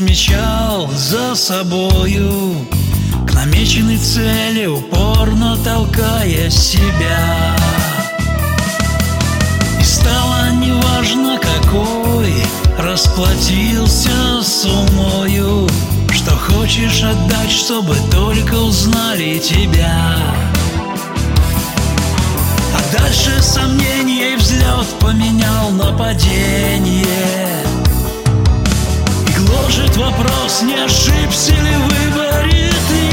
Замечал за собою К намеченной цели упорно толкая себя. И стало неважно какой Расплатился суммою Что хочешь отдать, чтобы только узнали тебя. А дальше сомнений взлет поменял на падение Гложет вопрос, не ошибся ли в выборе ты?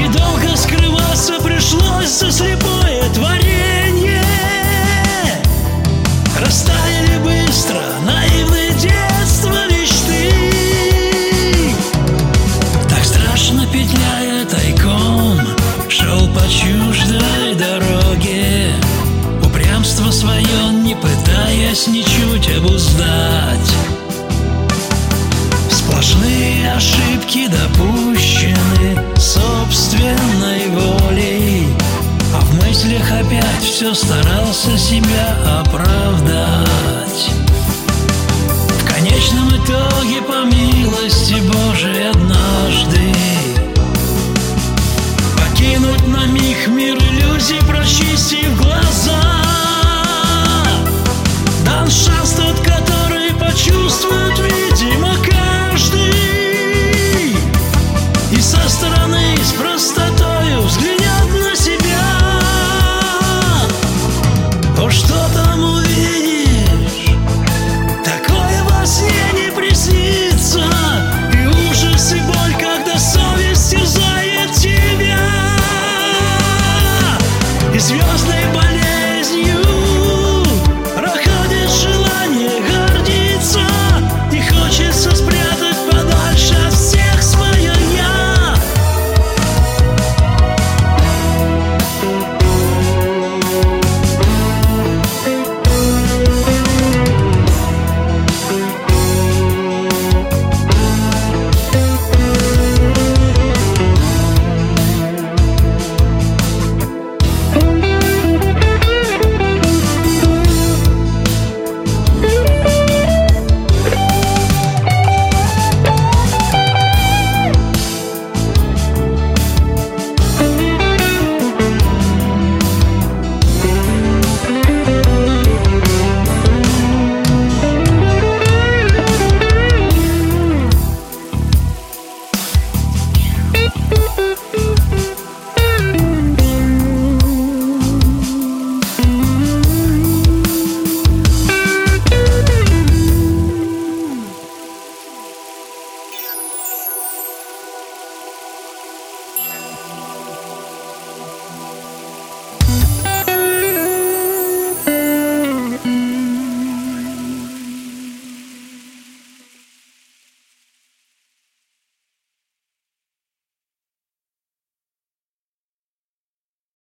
Недолго скрываться пришлось за слепое все старался себя оправдать. В конечном итоге по милости Божьей